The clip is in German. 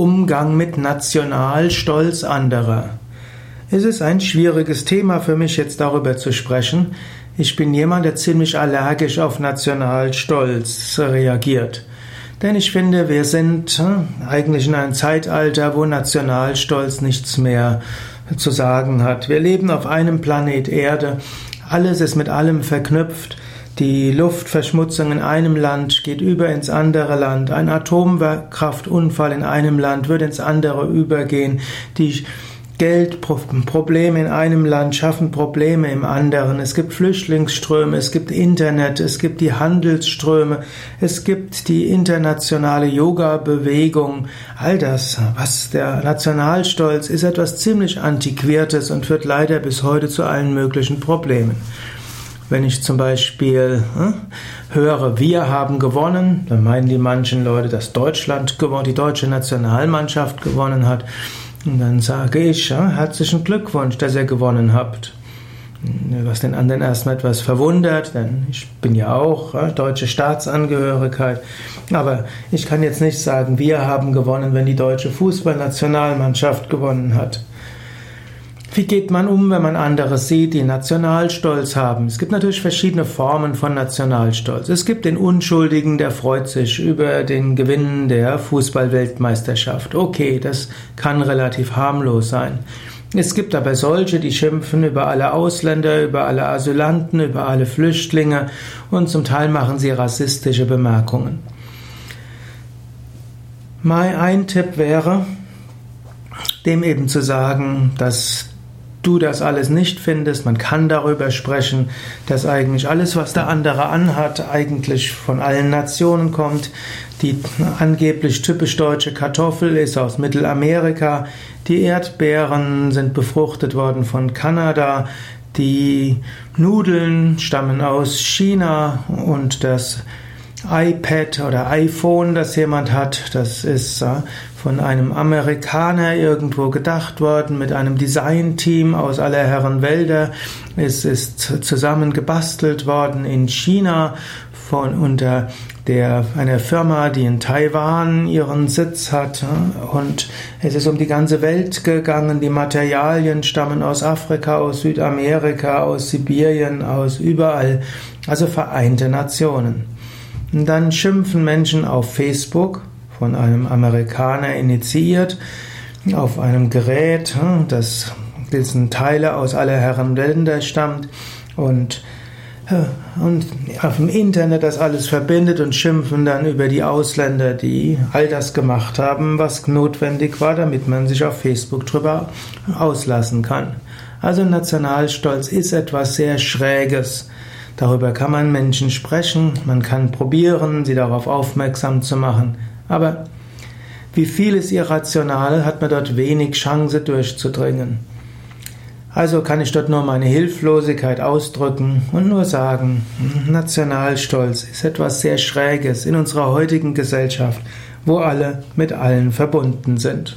Umgang mit Nationalstolz anderer. Es ist ein schwieriges Thema für mich, jetzt darüber zu sprechen. Ich bin jemand, der ziemlich allergisch auf Nationalstolz reagiert. Denn ich finde, wir sind hm, eigentlich in einem Zeitalter, wo Nationalstolz nichts mehr zu sagen hat. Wir leben auf einem Planet Erde. Alles ist mit allem verknüpft. Die Luftverschmutzung in einem Land geht über ins andere Land. Ein Atomkraftunfall in einem Land wird ins andere übergehen. Die Geldprobleme in einem Land schaffen Probleme im anderen. Es gibt Flüchtlingsströme, es gibt Internet, es gibt die Handelsströme, es gibt die internationale Yoga-Bewegung. All das, was der Nationalstolz ist, etwas ziemlich Antiquiertes und führt leider bis heute zu allen möglichen Problemen. Wenn ich zum Beispiel hm, höre, wir haben gewonnen, dann meinen die manchen Leute, dass Deutschland gewonnen, die deutsche Nationalmannschaft gewonnen hat. Und dann sage ich, herzlichen Glückwunsch, dass ihr gewonnen habt. Was den anderen erstmal etwas verwundert, denn ich bin ja auch deutsche Staatsangehörigkeit. Aber ich kann jetzt nicht sagen, wir haben gewonnen, wenn die deutsche Fußballnationalmannschaft gewonnen hat. Wie geht man um, wenn man andere sieht, die Nationalstolz haben? Es gibt natürlich verschiedene Formen von Nationalstolz. Es gibt den Unschuldigen, der freut sich über den Gewinn der Fußballweltmeisterschaft. Okay, das kann relativ harmlos sein. Es gibt aber solche, die schimpfen über alle Ausländer, über alle Asylanten, über alle Flüchtlinge und zum Teil machen sie rassistische Bemerkungen. Mein ein Tipp wäre, dem eben zu sagen, dass du das alles nicht findest. Man kann darüber sprechen, dass eigentlich alles, was der andere anhat, eigentlich von allen Nationen kommt. Die angeblich typisch deutsche Kartoffel ist aus Mittelamerika. Die Erdbeeren sind befruchtet worden von Kanada. Die Nudeln stammen aus China und das iPad oder iPhone, das jemand hat, das ist äh, von einem Amerikaner irgendwo gedacht worden, mit einem Designteam aus aller Herren Wälder. Es ist zusammen gebastelt worden in China von unter der, einer Firma, die in Taiwan ihren Sitz hat. Und es ist um die ganze Welt gegangen. Die Materialien stammen aus Afrika, aus Südamerika, aus Sibirien, aus überall. Also Vereinte Nationen. Dann schimpfen Menschen auf Facebook von einem Amerikaner initiiert, auf einem Gerät, hm, das dessen Teile aus aller Herren Länder stammt und und auf dem Internet das alles verbindet und schimpfen dann über die Ausländer, die all das gemacht haben, was notwendig war, damit man sich auf Facebook drüber auslassen kann. Also Nationalstolz ist etwas sehr Schräges. Darüber kann man Menschen sprechen, man kann probieren, sie darauf aufmerksam zu machen. Aber wie vieles Irrationale hat man dort wenig Chance durchzudringen. Also kann ich dort nur meine Hilflosigkeit ausdrücken und nur sagen, Nationalstolz ist etwas sehr Schräges in unserer heutigen Gesellschaft, wo alle mit allen verbunden sind.